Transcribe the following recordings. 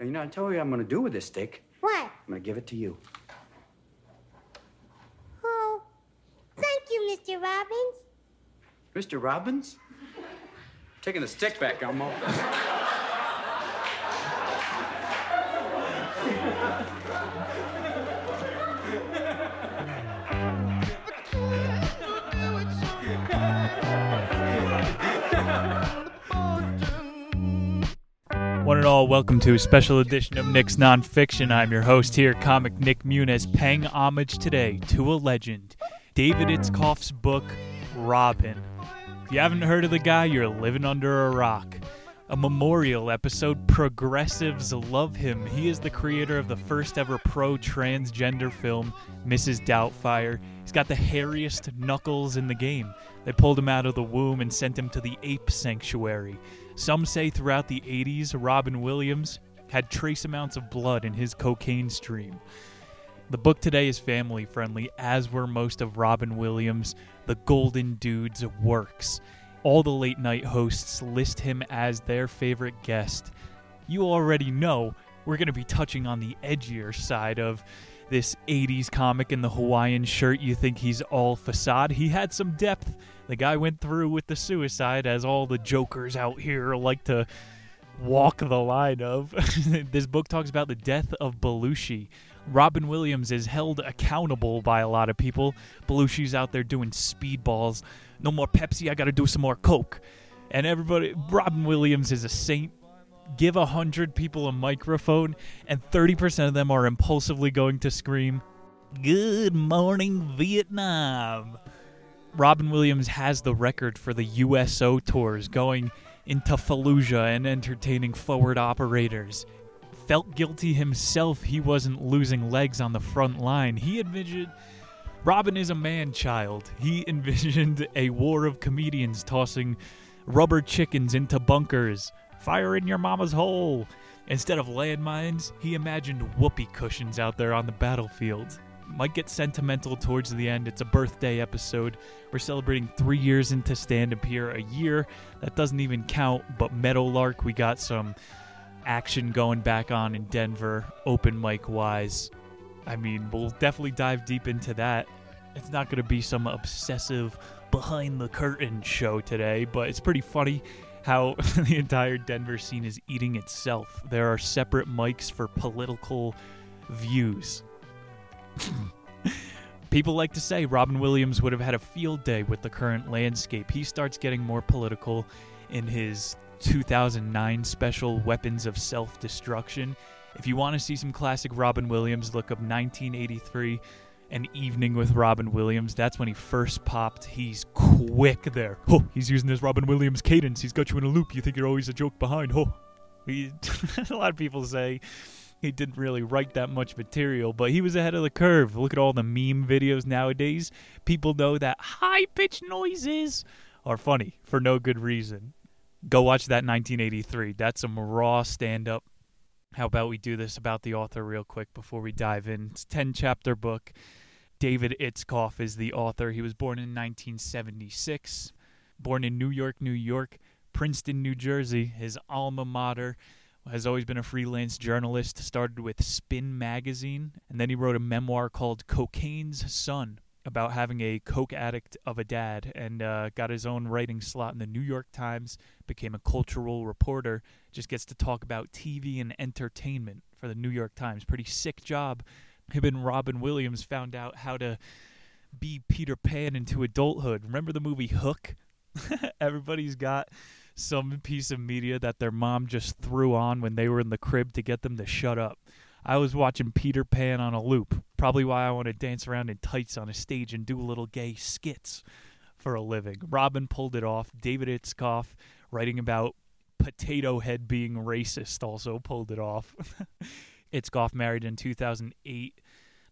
You know, I tell you what I'm gonna do with this stick. What? I'm gonna give it to you. Oh, thank you, Mr. Robbins. Mr. Robbins? Taking the stick back. One and all, welcome to a special edition of Nick's Nonfiction. I'm your host here, comic Nick Muniz, paying homage today to a legend, David Itzkoff's book, Robin. If you haven't heard of the guy, you're living under a rock. A memorial episode, progressives love him. He is the creator of the first ever pro transgender film, Mrs. Doubtfire. He's got the hairiest knuckles in the game. They pulled him out of the womb and sent him to the ape sanctuary. Some say throughout the 80s, Robin Williams had trace amounts of blood in his cocaine stream. The book today is family friendly, as were most of Robin Williams, the Golden Dude's works. All the late night hosts list him as their favorite guest. You already know we're going to be touching on the edgier side of this 80s comic in the Hawaiian shirt. You think he's all facade? He had some depth. The guy went through with the suicide, as all the jokers out here like to walk the line of. this book talks about the death of Belushi. Robin Williams is held accountable by a lot of people. Belushi's out there doing speedballs. No more Pepsi, I gotta do some more Coke. And everybody, Robin Williams is a saint. Give a hundred people a microphone, and 30% of them are impulsively going to scream, Good morning, Vietnam. Robin Williams has the record for the USO tours, going into Fallujah and entertaining forward operators. Felt guilty himself he wasn't losing legs on the front line. He envisioned Robin is a man child. He envisioned a war of comedians tossing rubber chickens into bunkers. Fire in your mama's hole. Instead of landmines, he imagined whoopee cushions out there on the battlefield might get sentimental towards the end. It's a birthday episode. We're celebrating three years into stand up here, a year that doesn't even count. But Meadowlark, we got some action going back on in Denver, open mic wise. I mean, we'll definitely dive deep into that. It's not going to be some obsessive behind the curtain show today, but it's pretty funny how the entire Denver scene is eating itself. There are separate mics for political views. People like to say Robin Williams would have had a field day with the current landscape. He starts getting more political in his 2009 special Weapons of Self Destruction. If you want to see some classic Robin Williams, look up 1983 An Evening with Robin Williams. That's when he first popped. He's quick there. Oh, he's using this Robin Williams cadence. He's got you in a loop. You think you're always a joke behind. Oh, he, a lot of people say he didn't really write that much material, but he was ahead of the curve. Look at all the meme videos nowadays. People know that high pitched noises are funny for no good reason. Go watch that 1983. That's some raw stand up. How about we do this about the author real quick before we dive in? It's a 10 chapter book. David Itzkoff is the author. He was born in 1976, born in New York, New York, Princeton, New Jersey, his alma mater has always been a freelance journalist. Started with Spin Magazine, and then he wrote a memoir called Cocaine's Son about having a coke addict of a dad, and uh, got his own writing slot in the New York Times. Became a cultural reporter. Just gets to talk about TV and entertainment for the New York Times. Pretty sick job. Him and Robin Williams found out how to be Peter Pan into adulthood. Remember the movie Hook? Everybody's got some piece of media that their mom just threw on when they were in the crib to get them to shut up. I was watching Peter Pan on a loop. Probably why I want to dance around in tights on a stage and do little gay skits for a living. Robin pulled it off. David Itzkoff, writing about Potato Head being racist, also pulled it off. Itzkoff married in 2008,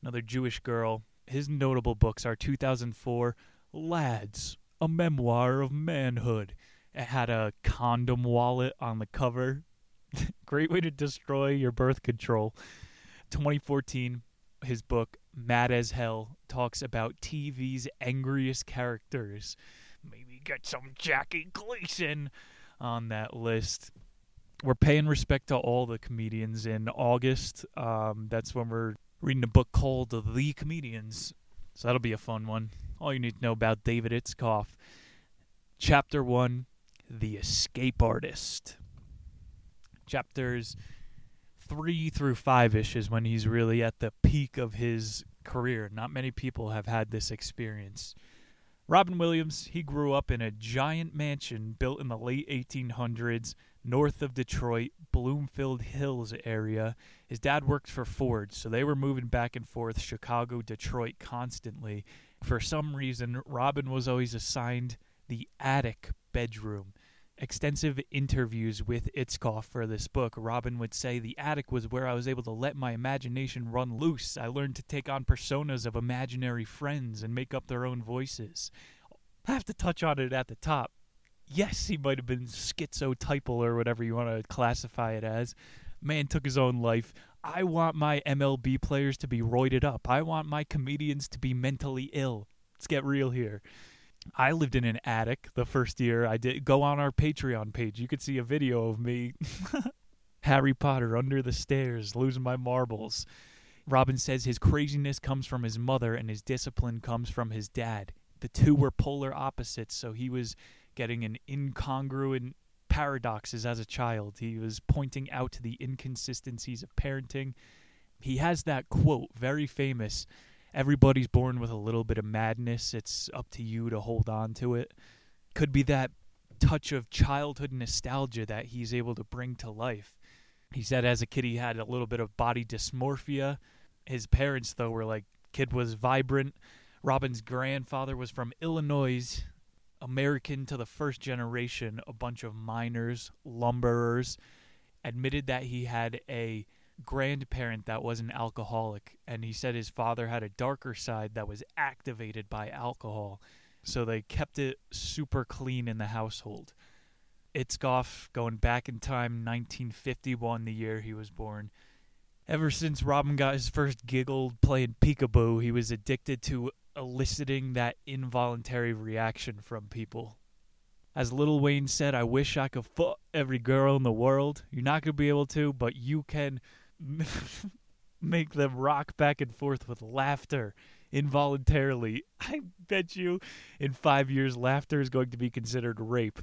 another Jewish girl. His notable books are 2004 Lads, a memoir of manhood. It had a condom wallet on the cover. Great way to destroy your birth control. 2014, his book, Mad as Hell, talks about TV's angriest characters. Maybe get some Jackie Gleason on that list. we're paying respect to all the comedians in August. Um, that's when we're reading a book called The Comedians. So that'll be a fun one. All you need to know about David Itzkoff. Chapter 1 The Escape Artist. Chapters 3 through 5 ish is when he's really at the peak of his career. Not many people have had this experience. Robin Williams, he grew up in a giant mansion built in the late 1800s north of Detroit, Bloomfield Hills area. His dad worked for Ford, so they were moving back and forth Chicago, Detroit constantly. For some reason, Robin was always assigned the attic bedroom. Extensive interviews with Itzkoff for this book, Robin would say the attic was where I was able to let my imagination run loose. I learned to take on personas of imaginary friends and make up their own voices. I have to touch on it at the top yes, he might have been schizotypal or whatever you want to classify it as. Man took his own life. I want my MLB players to be roided up. I want my comedians to be mentally ill. Let's get real here. I lived in an attic the first year I did. Go on our Patreon page. You could see a video of me, Harry Potter, under the stairs, losing my marbles. Robin says his craziness comes from his mother and his discipline comes from his dad. The two were polar opposites, so he was getting an incongruent paradoxes as a child. He was pointing out the inconsistencies of parenting. He has that quote, very famous everybody's born with a little bit of madness. It's up to you to hold on to it. Could be that touch of childhood nostalgia that he's able to bring to life. He said as a kid he had a little bit of body dysmorphia. His parents, though, were like, kid was vibrant. Robin's grandfather was from Illinois. American to the first generation, a bunch of miners, lumberers, admitted that he had a grandparent that was an alcoholic, and he said his father had a darker side that was activated by alcohol. So they kept it super clean in the household. Itzkoff, going back in time, 1951, the year he was born. Ever since Robin got his first giggle playing peekaboo, he was addicted to eliciting that involuntary reaction from people. As Lil Wayne said, I wish I could fuck every girl in the world. You're not going to be able to, but you can make them rock back and forth with laughter involuntarily. I bet you in five years, laughter is going to be considered rape.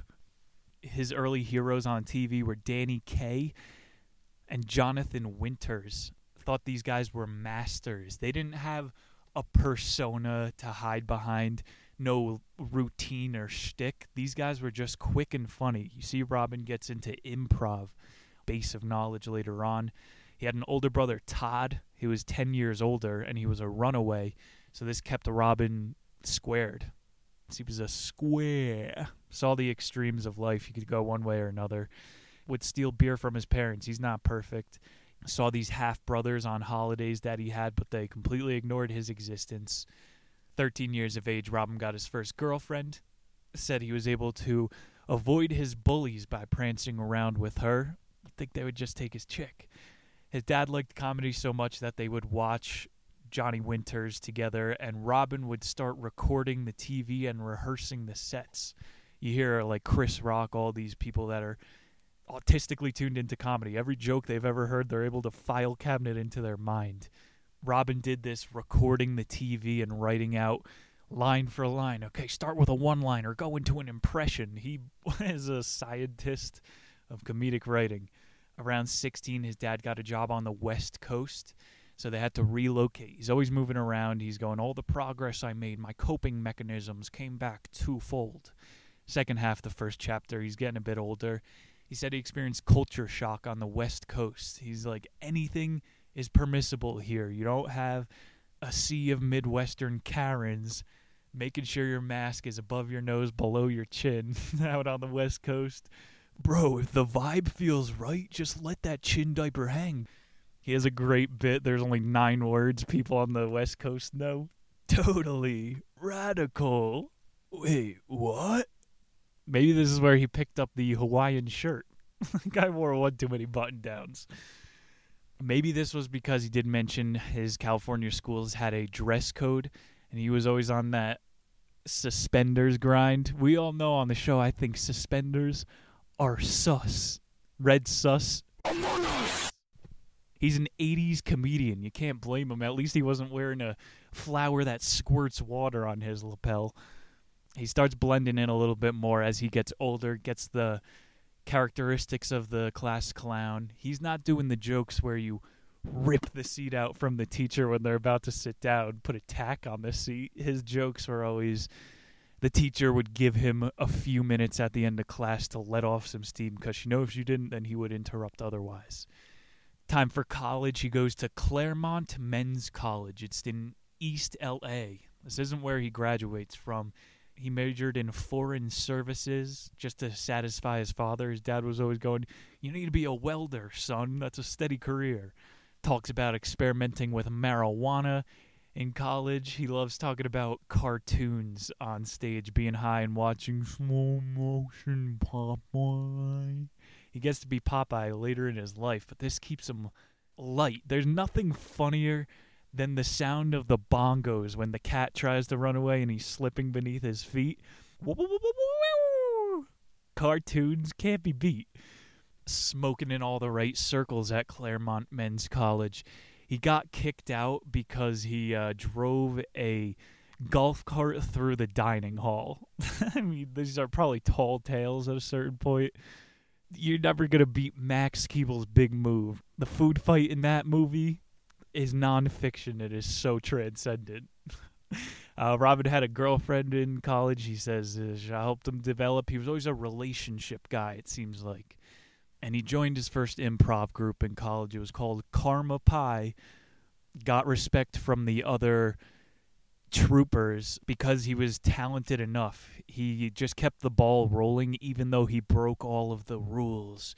His early heroes on TV were Danny Kaye and Jonathan Winters. Thought these guys were masters. They didn't have a persona to hide behind, no routine or shtick. These guys were just quick and funny. You see, Robin gets into improv, base of knowledge later on. He had an older brother, Todd. He was 10 years older, and he was a runaway. So this kept Robin squared. He was a square. Saw the extremes of life. He could go one way or another. Would steal beer from his parents. He's not perfect saw these half brothers on holidays that he had, but they completely ignored his existence. 13 years of age, Robin got his first girlfriend. Said he was able to avoid his bullies by prancing around with her. I think they would just take his chick. His dad liked comedy so much that they would watch Johnny Winters together, and Robin would start recording the TV and rehearsing the sets. You hear like Chris Rock, all these people that are autistically tuned into comedy. Every joke they've ever heard, they're able to file cabinet into their mind. Robin did this recording the TV and writing out line for line. Okay, start with a one liner, go into an impression. He is a scientist of comedic writing. Around 16, his dad got a job on the West Coast, so they had to relocate. He's always moving around. He's going, All the progress I made, my coping mechanisms came back twofold. Second half, the first chapter, he's getting a bit older he said he experienced culture shock on the West Coast. He's like, anything is permissible here. You don't have a sea of Midwestern Karens making sure your mask is above your nose, below your chin out on the West Coast. Bro, if the vibe feels right, just let that chin diaper hang. He has a great bit. There's only nine words people on the West Coast know. Totally radical. Wait, what? Maybe this is where he picked up the Hawaiian shirt. Guy wore one too many button downs. Maybe this was because he did mention his California schools had a dress code, and he was always on that suspenders grind. We all know on the show, I think suspenders are sus. Red Sus. He's an 80s comedian. You can't blame him. At least he wasn't wearing a flower that squirts water on his lapel. He starts blending in a little bit more as he gets older, gets the characteristics of the class clown. He's not doing the jokes where you rip the seat out from the teacher when they're about to sit down, put a tack on the seat. His jokes were always the teacher would give him a few minutes at the end of class to let off some steam because she knows if you didn't, then he would interrupt otherwise. Time for college. He goes to Claremont Men's College. It's in East LA. This isn't where he graduates from. He majored in foreign services just to satisfy his father. His dad was always going, You need to be a welder, son. That's a steady career. Talks about experimenting with marijuana in college. He loves talking about cartoons on stage, being high and watching slow motion Popeye. He gets to be Popeye later in his life, but this keeps him light. There's nothing funnier than the sound of the bongos when the cat tries to run away and he's slipping beneath his feet. Cartoons can't be beat. Smoking in all the right circles at Claremont Men's College. He got kicked out because he uh, drove a golf cart through the dining hall. I mean, these are probably tall tales at a certain point. You're never going to beat Max Keeble's big move. The food fight in that movie is nonfiction. It is so transcendent. uh, Robin had a girlfriend in college. He says I helped him develop. He was always a relationship guy, it seems like and he joined his first improv group in college. It was called Karma Pie. Got respect from the other troopers because he was talented enough. He just kept the ball rolling even though he broke all of the rules.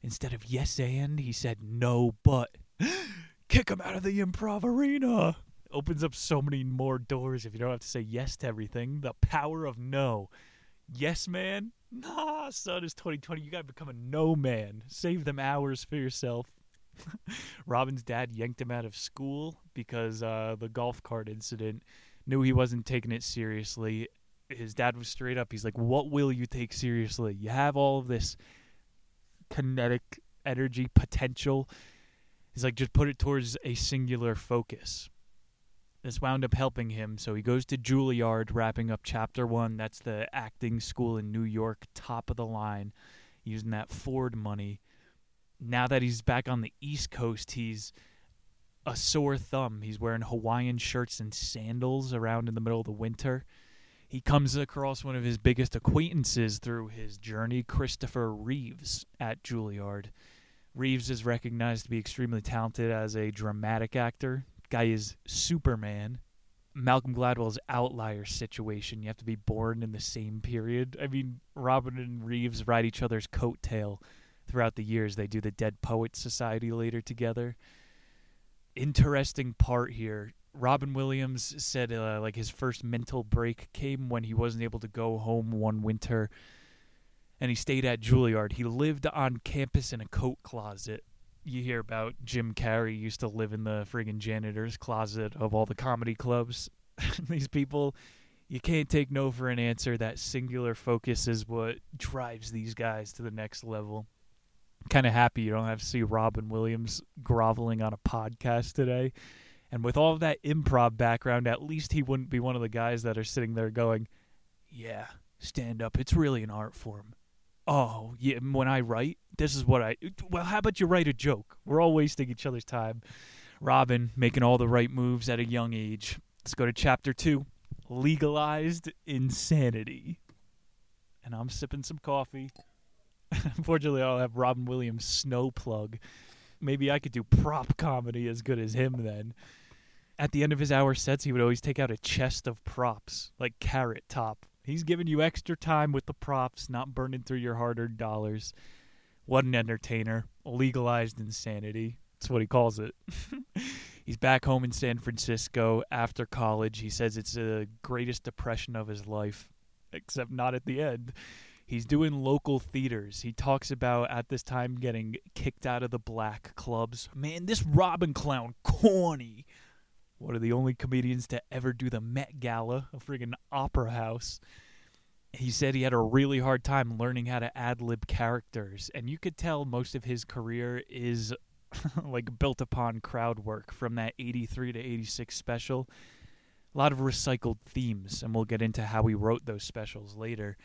Instead of yes and, he said no but. Kick him out of the improv arena. Opens up so many more doors if you don't have to say yes to everything. The power of no. Yes, man, Nah, son, it's 2020. You got to become a no man. Save them hours for yourself. Robin's dad yanked him out of school because uh, the golf cart incident knew he wasn't taking it seriously. His dad was straight up. He's like, What will you take seriously? You have all of this kinetic energy potential. He's like, Just put it towards a singular focus. This wound up helping him, so he goes to Juilliard, wrapping up chapter one. That's the acting school in New York, top of the line, using that Ford money. Now that he's back on the East Coast, he's a sore thumb. He's wearing Hawaiian shirts and sandals around in the middle of the winter. He comes across one of his biggest acquaintances through his journey, Christopher Reeves at Juilliard. Reeves is recognized to be extremely talented as a dramatic actor guy is Superman. Malcolm Gladwell's outlier situation. You have to be born in the same period. I mean, Robin and Reeves ride each other's coattail throughout the years. They do the Dead Poets Society later together. Interesting part here. Robin Williams said uh, like his first mental break came when he wasn't able to go home one winter and he stayed at Juilliard. He lived on campus in a coat closet you hear about Jim Carrey used to live in the friggin' janitor's closet of all the comedy clubs. These people, you can't take no for an answer. That singular focus is what drives these guys to the next level. Kind of happy you don't have to see Robin Williams groveling on a podcast today. And with all that improv background, at least he wouldn't be one of the guys that are sitting there going, Yeah, stand up. It's really an art form oh yeah when i write this is what i well how about you write a joke? We're all wasting each other's time. Robin making all the right moves at a young age. Let's go to chapter two legalized insanity. And i'm sipping some coffee. Unfortunately i don't have robin williams snow plug. Maybe i could do prop comedy as good as him then. At the end of his hour sets he would always take out a chest of props like carrot top He's giving you extra time with the props, not burning through your hard earned dollars. What an entertainer. Legalized insanity. That's what he calls it. He's back home in San Francisco after college. He says it's the greatest depression of his life, except not at the end. He's doing local theaters. He talks about at this time getting kicked out of the black clubs. Man, this Robin clown corny. One of the only comedians to ever do the Met Gala, a friggin' opera house. he said he had a really hard time learning how to ad lib characters, and you could tell most of his career is like built upon crowd work from that 83 to 86 special. A lot of recycled themes, and we'll get into how he wrote those specials later.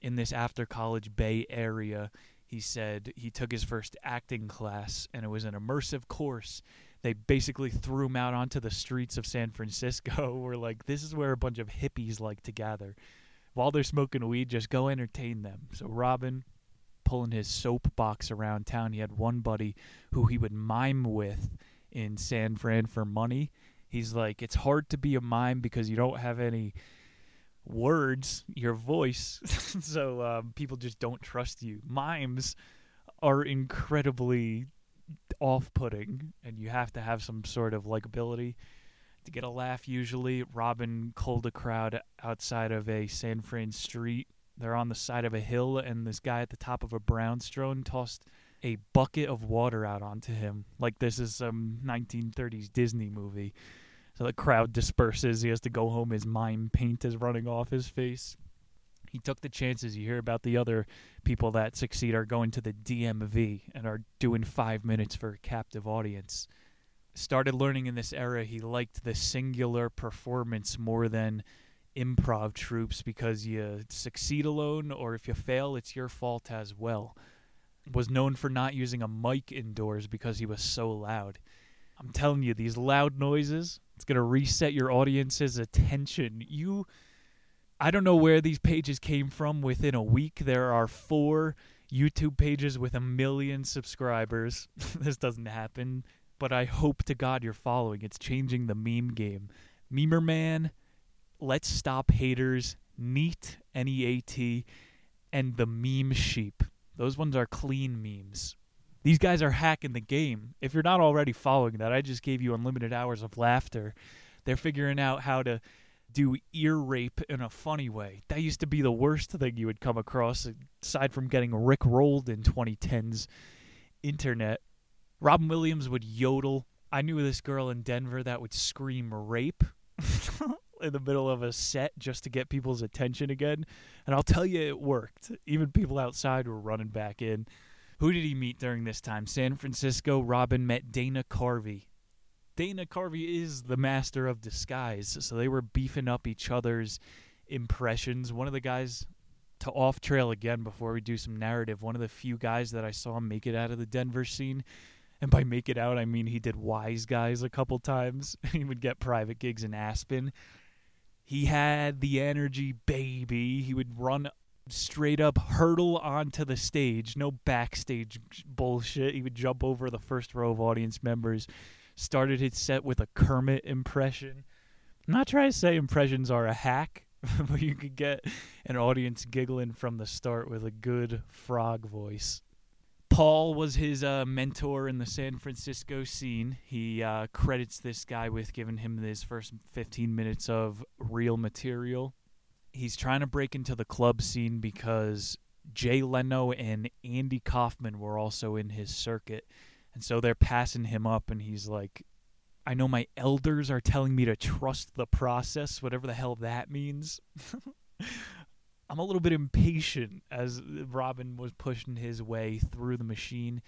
In this after college Bay Area, he said he took his first acting class, and it was an immersive course. They basically threw him out onto the streets of San Francisco. We're like, this is where a bunch of hippies like to gather while they're smoking weed, just go entertain them. So Robin pulling his soapbox around town. He had one buddy who he would mime with in San Fran for money. He's like, it's hard to be a mime because you don't have any words, your voice, so um, people just don't trust you. Mimes are incredibly off-putting, and you have to have some sort of likability to get a laugh usually. Robin culled a crowd outside of a San Fran street. They're on the side of a hill, and this guy at the top of a brownstone tossed a bucket of water out onto him, like this is some 1930s Disney movie. So the crowd disperses. He has to go home. His mime paint is running off his face. He took the chances. You hear about the other people that succeed are going to the DMV and are doing five minutes for a captive audience. Started learning in this era he liked the singular performance more than improv troops because you succeed alone or if you fail it's your fault as well. Was known for not using a mic indoors because he was so loud. I'm telling you these loud noises it's going to reset your audience's attention. You i don't know where these pages came from within a week there are four youtube pages with a million subscribers this doesn't happen but I hope to God you're following. It's changing the meme game. Memer Man, Let's Stop Haters, Neat, N E A T, and the Meme Sheep. Those ones are clean memes. These guys are hacking the game. If you're not already following that, I just gave you unlimited hours of laughter. They're figuring out how to do ear rape in a funny way. That used to be the worst thing you would come across, aside from getting Rick rolled in 2010's internet. Robin Williams would yodel. I knew this girl in Denver that would scream rape in the middle of a set just to get people's attention again. And I'll tell you, it worked. Even people outside were running back in. Who did he meet during this time? San Francisco, Robin met Dana Carvey. Dana Carvey is the master of disguise, so they were beefing up each other's impressions. One of the guys to off trail again before we do some narrative. One of the few guys that I saw make it out of the Denver scene and by make it out, I mean he did Wise Guys a couple times. he would get private gigs in Aspen. He had the energy, baby. He would run straight up, hurdle onto the stage. No backstage bullshit. He would jump over the first row of audience members. Started his set with a Kermit impression. I'm not trying to say impressions are a hack, but you could get an audience giggling from the start with a good frog voice. Paul was his uh, mentor in the San Francisco scene. He uh, credits this guy with giving him his first 15 minutes of real material. He's trying to break into the club scene because Jay Leno and Andy Kaufman were also in his circuit. And so they're passing him up, and he's like, I know my elders are telling me to trust the process, whatever the hell that means. I'm a little bit impatient as Robin was pushing his way through the machine.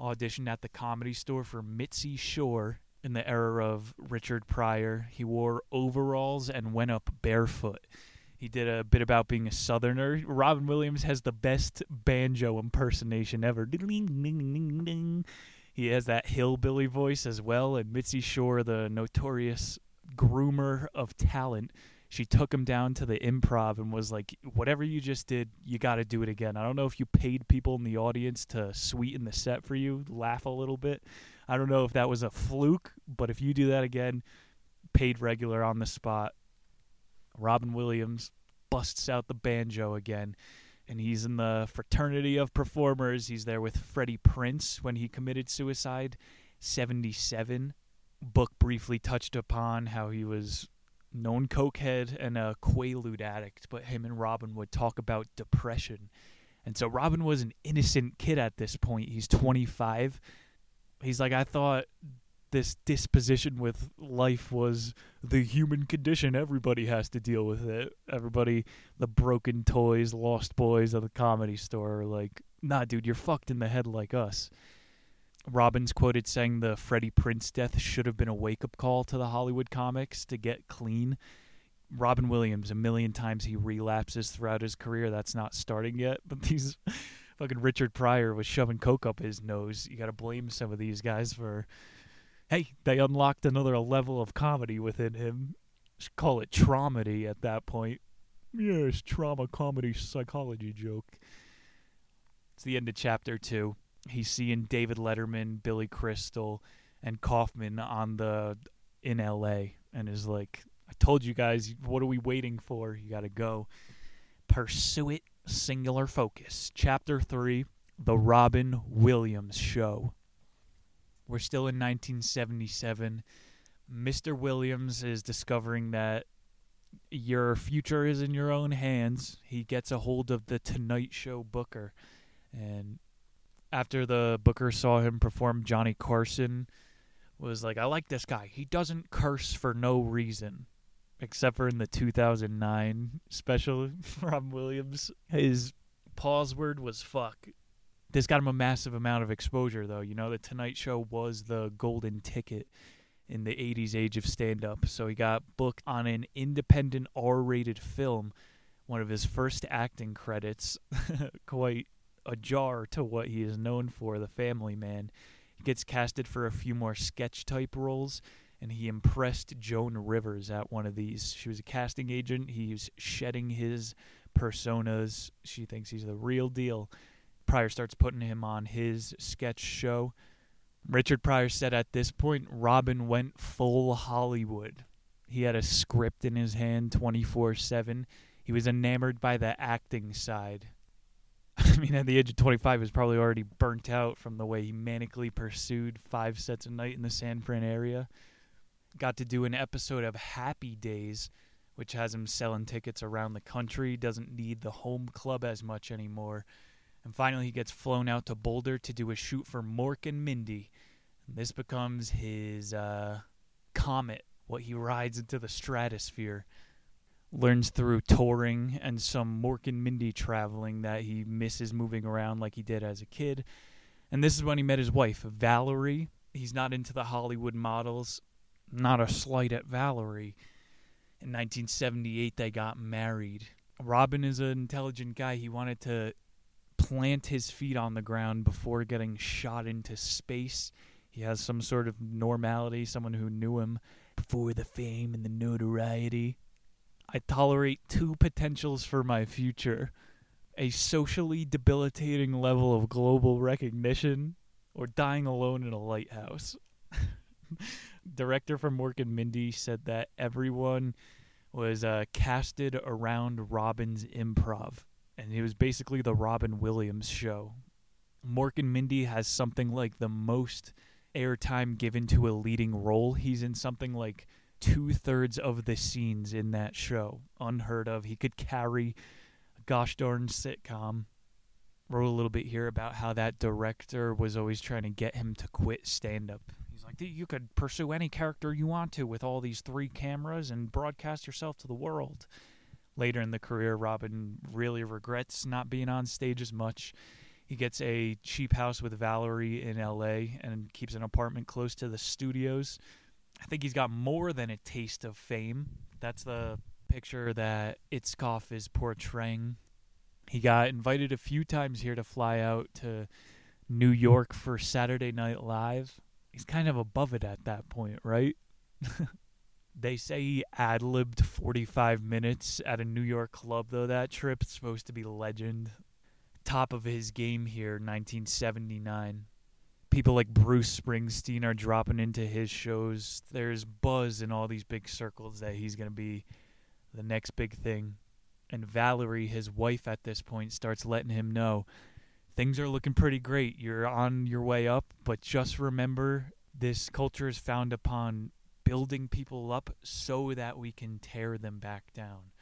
Auditioned at the comedy store for Mitzi Shore in the era of Richard Pryor. He wore overalls and went up barefoot. He did a bit about being a southerner. Robin Williams has the best banjo impersonation ever. He has that hillbilly voice as well, and Mitzi Shore, the notorious groomer of talent, she took him down to the improv and was like, "Whatever you just did, you got to do it again." I don't know if you paid people in the audience to sweeten the set for you, laugh a little bit. I don't know if that was a fluke, but if you do that again, paid regular on the spot. Robin Williams busts out the banjo again, and he's in the fraternity of performers. He's there with Freddie Prinze when he committed suicide, 77. Book briefly touched upon how he was known cokehead and a quaalude addict, but him and Robin would talk about depression. And so Robin was an innocent kid at this point. He's 25. He's like, I thought this disposition with life was the human condition. Everybody has to deal with it. Everybody, the broken toys, lost boys of the comedy store are like, nah, dude, you're fucked in the head like us. Robbins quoted saying the Freddie Prinze death should have been a wake up call to the Hollywood comics to get clean. Robin Williams, a million times he relapses throughout his career. That's not starting yet, but these fucking Richard Pryor was shoving coke up his nose. You got to blame some of these guys for. Hey, they unlocked another level of comedy within him. Just call it traumedy at that point. Yes, trauma comedy psychology joke. It's the end of chapter two. He's seeing David Letterman, Billy Crystal, and Kaufman on the in L.A. and is like, "I told you guys, what are we waiting for? You got to go pursue it." Singular focus. Chapter three: The Robin Williams Show. We're still in 1977. Mr. Williams is discovering that your future is in your own hands. He gets a hold of the Tonight Show booker. And after the booker saw him perform Johnny Carson, was like, I like this guy. He doesn't curse for no reason. Except for in the 2009 special, Rob Williams. His pause word was fuck this got him a massive amount of exposure though. You know the tonight show was the golden ticket in the 80s age of stand up so he got booked on an independent r-rated film one of his first acting credits quite ajar to what he is known for the family man. He gets casted for a few more sketch type roles and he impressed joan rivers at one of these. She was a casting agent. He's shedding his personas. She thinks he's the real deal Pryor starts putting him on his sketch show. Richard Pryor said at this point, Robin went full Hollywood. He had a script in his hand 24 7. He was enamored by the acting side. I mean, at the age of 25, he was probably already burnt out from the way he manically pursued five sets a night in the San Fran area. Got to do an episode of Happy Days, which has him selling tickets around the country. Doesn't need the home club as much anymore. And finally, he gets flown out to Boulder to do a shoot for Mork and Mindy. And this becomes his uh, comet, what he rides into the stratosphere. Learns through touring and some Mork and Mindy traveling that he misses moving around like he did as a kid. And this is when he met his wife, Valerie. He's not into the Hollywood models. Not a slight at Valerie. In 1978, they got married. Robin is an intelligent guy. He wanted to plant his feet on the ground before getting shot into space. He has some sort of normality, someone who knew him before the fame and the notoriety. I tolerate two potentials for my future a socially debilitating level of global recognition or dying alone in a lighthouse. Director from Mork and Mindy said that everyone was uh, casted around Robin's improv and it was basically the Robin Williams show. Mork and Mindy has something like the most airtime given to a leading role. He's in something like two thirds of the scenes in that show. Unheard of. He could carry a gosh darn sitcom. Wrote a little bit here about how that director was always trying to get him to quit stand up. He's like, you could pursue any character you want to with all these three cameras and broadcast yourself to the world later in the career, Robin really regrets not being on stage as much. He gets a cheap house with Valerie in LA and keeps an apartment close to the studios. I think he's got more than a taste of fame. That's the picture that Itzkoff is portraying. He got invited a few times here to fly out to New York for Saturday Night Live. He's kind of above it at that point, right? They say he ad libbed 45 minutes at a New York club, though that trip. is supposed to be legend. Top of his game here, 1979. People like Bruce Springsteen are dropping into his shows. There's buzz in all these big circles that he's going to be the next big thing. And Valerie, his wife at this point, starts letting him know things are looking pretty great. You're on your way up, but just remember this culture is found upon building people up so that we can tear them back down.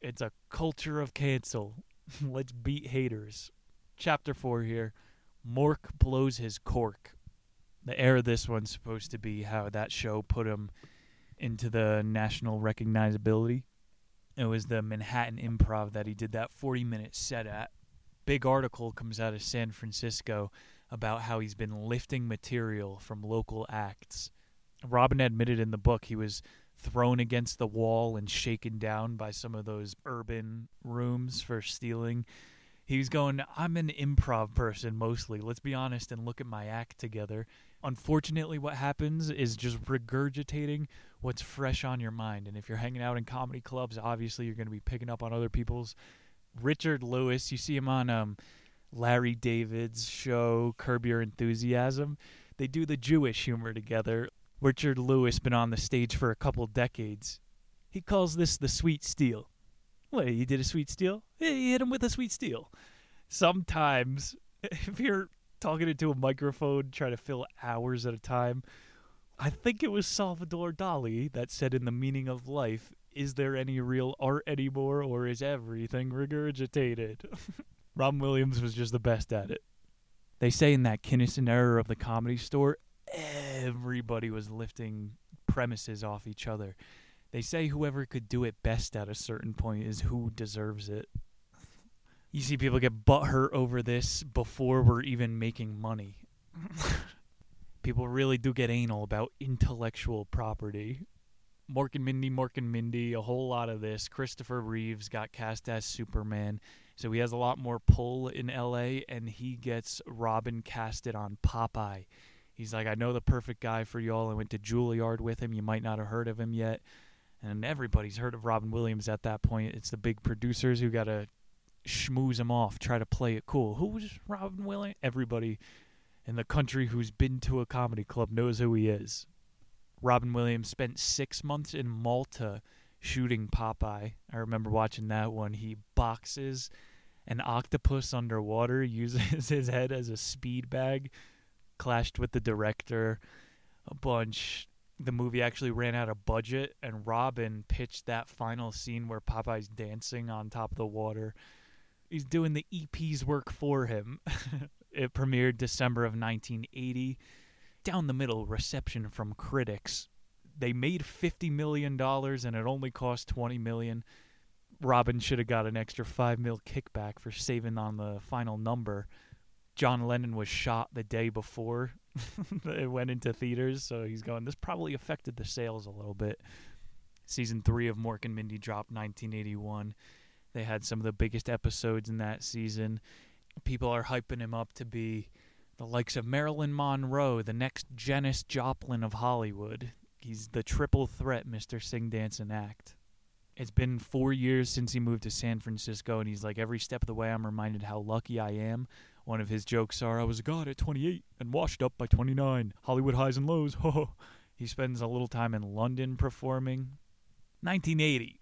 It's a culture of cancel. Let's beat haters. Chapter 4 here. Mork blows his cork. The air of this one's supposed to be how that show put him into the national recognizability. It was the Manhattan Improv that he did that 40 minute set at. Big article comes out of San Francisco about how he's been lifting material from local acts. Robin admitted in the book he was thrown against the wall and shaken down by some of those urban rooms for stealing. He was going, I'm an improv person mostly. Let's be honest and look at my act together. Unfortunately, what happens is just regurgitating what's fresh on your mind. And if you're hanging out in comedy clubs, obviously you're going to be picking up on other people's. Richard Lewis, you see him on um, Larry David's show, Curb Your Enthusiasm. They do the Jewish humor together. Richard Lewis been on the stage for a couple decades. He calls this the sweet steal. What, he did a sweet steal? He hit him with a sweet steal. Sometimes, if you're talking into a microphone, trying to fill hours at a time, I think it was Salvador Dali that said in The Meaning of Life, is there any real art anymore, or is everything regurgitated? Robin Williams was just the best at it. They say in that Kinison era of the comedy store, everybody was lifting premises off each other. They say whoever could do it best at a certain point is who deserves it. You see people get butthurt over this before we're even making money. people really do get anal about intellectual property. Mork and Mindy, Mork and Mindy, a whole lot of this. Christopher Reeves got cast as Superman, so he has a lot more pull in LA, and he gets Robin casted on Popeye. He's like, I know the perfect guy for y'all. I went to Juilliard with him. You might not have heard of him yet. And everybody's heard of Robin Williams at that point. It's the big producers who got to schmooze him off, try to play it cool. Who's Robin Williams? Everybody in the country who's been to a comedy club knows who he is. Robin Williams spent six months in Malta shooting Popeye. I remember watching that one. He boxes an octopus underwater, uses his head as a speed bag clashed with the director a bunch. The movie actually ran out of budget, and Robin pitched that final scene where Popeye's dancing on top of the water. He's doing the EP's work for him. it premiered December of 1980. Down the middle reception from critics. They made $50 million and it only cost 20 million. Robin should have got an extra 5 mil kickback for saving on the final number. John Lennon was shot the day before it went into theaters, so he's going. This probably affected the sales a little bit. Season three of Mork and Mindy dropped 1981. They had some of the biggest episodes in that season. People are hyping him up to be the likes of Marilyn Monroe, the next Janis Joplin of Hollywood. He's the triple threat, Mr. Sing, Dance, and Act. It's been four years since he moved to San Francisco, and he's like, every step of the way, I'm reminded how lucky I am one of his jokes are, I was a god at 28 and washed up by 29. Hollywood highs and lows. Ho he spends a little time in London performing. 1980.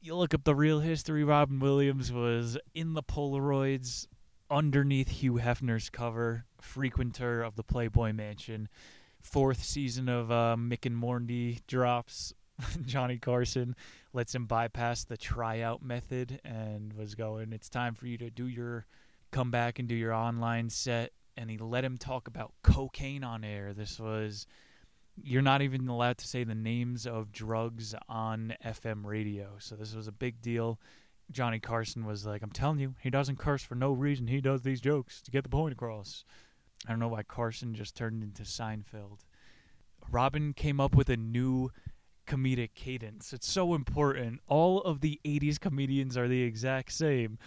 You look up the real history. Robin Williams was in the Polaroids underneath Hugh Hefner's cover, frequenter of the Playboy Mansion. Fourth season of uh, Mick and Morty drops. Johnny Carson lets him bypass the tryout method and was going, It's time for you to do your come back and do your online set and he let him talk about cocaine on air. This was you're not even allowed to say the names of drugs on FM radio. So this was a big deal. Johnny Carson was like, I'm telling you, he doesn't curse for no reason. He does these jokes to get the point across. I don't know why Carson just turned into Seinfeld. Robin came up with a new comedic cadence. It's so important. All of the 80s comedians are the exact same.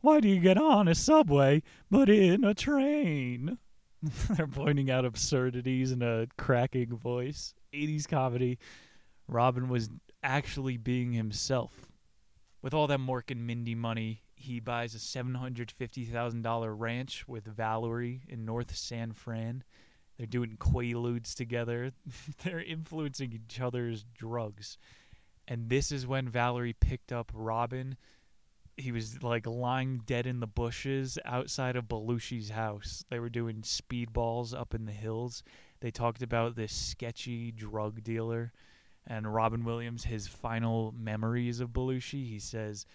Why do you get on a subway but in a train? They're pointing out absurdities in a cracking voice. 80s comedy. Robin was actually being himself. With all that Mork and Mindy money, he buys a $750,000 ranch with Valerie in North San Fran. They're doing quaaludes together. They're influencing each other's drugs. And this is when Valerie picked up Robin he was like lying dead in the bushes outside of Belushi's house. They were doing speedballs up in the hills. They talked about this sketchy drug dealer and Robin Williams, his final memories of Belushi. He says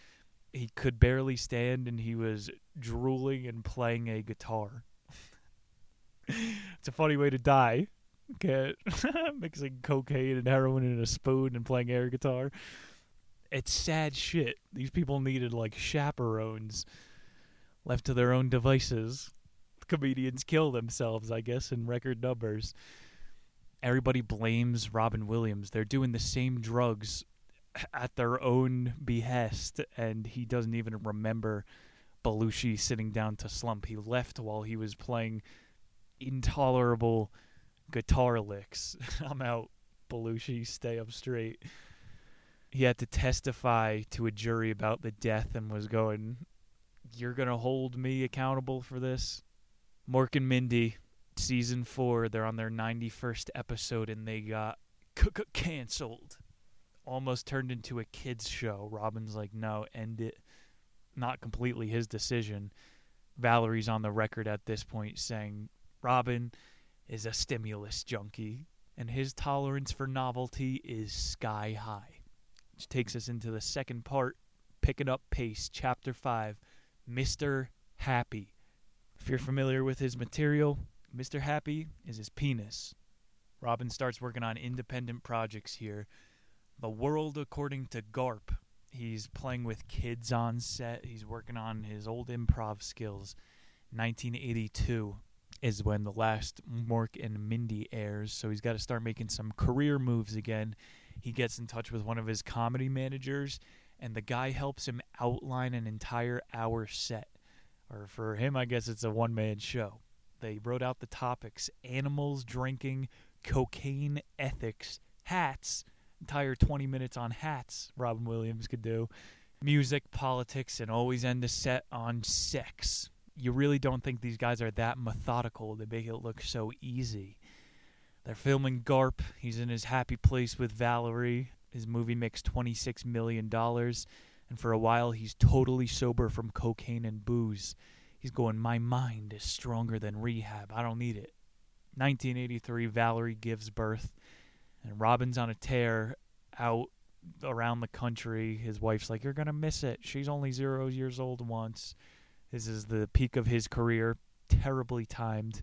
he could barely stand and he was drooling and playing a guitar. it's a funny way to die. Okay, mixing cocaine and heroin in a spoon and playing air guitar. It's sad shit. These people needed like chaperones. Left to their own devices, comedians kill themselves, I guess, in record numbers. Everybody blames Robin Williams. They're doing the same drugs at their own behest, and he doesn't even remember Belushi sitting down to slump. He left while he was playing intolerable guitar licks. I'm out, Belushi. Stay up straight. He had to testify to a jury about the death and was going, You're going to hold me accountable for this? Mork and Mindy, season four, they're on their 91st episode and they got canceled. Almost turned into a kids' show. Robin's like, No, end it. Not completely his decision. Valerie's on the record at this point saying, Robin is a stimulus junkie, and his tolerance for novelty is sky high. Which takes us into the second part, picking up pace, chapter 5, Mr. Happy. If you're familiar with his material, Mr. Happy is his penis. Robin starts working on independent projects here. The World According to Garp. He's playing with kids on set. He's working on his old improv skills. 1982 is when the last Mork and Mindy airs, so he's got to start making some career moves again. He gets in touch with one of his comedy managers, and the guy helps him outline an entire hour set. Or for him, I guess it's a one man show. They wrote out the topics animals, drinking, cocaine, ethics, hats. Entire 20 minutes on hats, Robin Williams could do. Music, politics, and always end the set on sex you really don't think these guys are that methodical. They make it look so easy. They're filming Garp. He's in his happy place with Valerie. His movie makes $26 million. And for a while, he's totally sober from cocaine and booze. He's going, My mind is stronger than rehab. I don't need it. 1983, Valerie gives birth. And Robin's on a tear out around the country. His wife's like, You're going to miss it. She's only zero years old once. This is the peak of his career, terribly timed.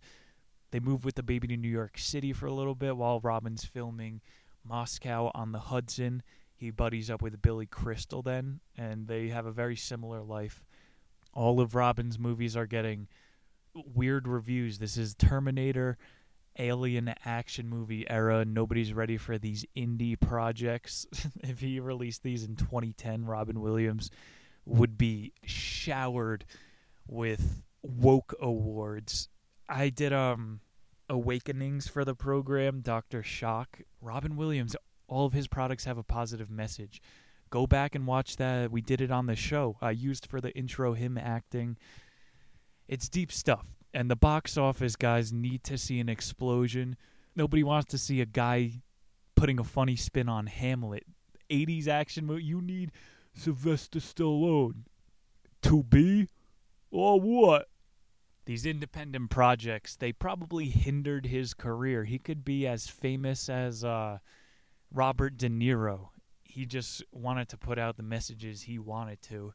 They move with the baby to New York City for a little bit while Robin's filming Moscow on the Hudson. He buddies up with Billy Crystal then, and they have a very similar life. All of Robin's movies are getting weird reviews. This is Terminator, alien action movie era. Nobody's ready for these indie projects. if he released these in 2010, Robin Williams would be showered with woke awards. I did um awakenings for the program, Dr. Shock. Robin Williams, all of his products have a positive message. Go back and watch that. We did it on the show. I used for the intro him acting. It's deep stuff. And the box office guys need to see an explosion. Nobody wants to see a guy putting a funny spin on Hamlet. 80s action movie. You need Sylvester Stallone to be or what? These independent projects, they probably hindered his career. He could be as famous as uh, Robert De Niro. He just wanted to put out the messages he wanted to.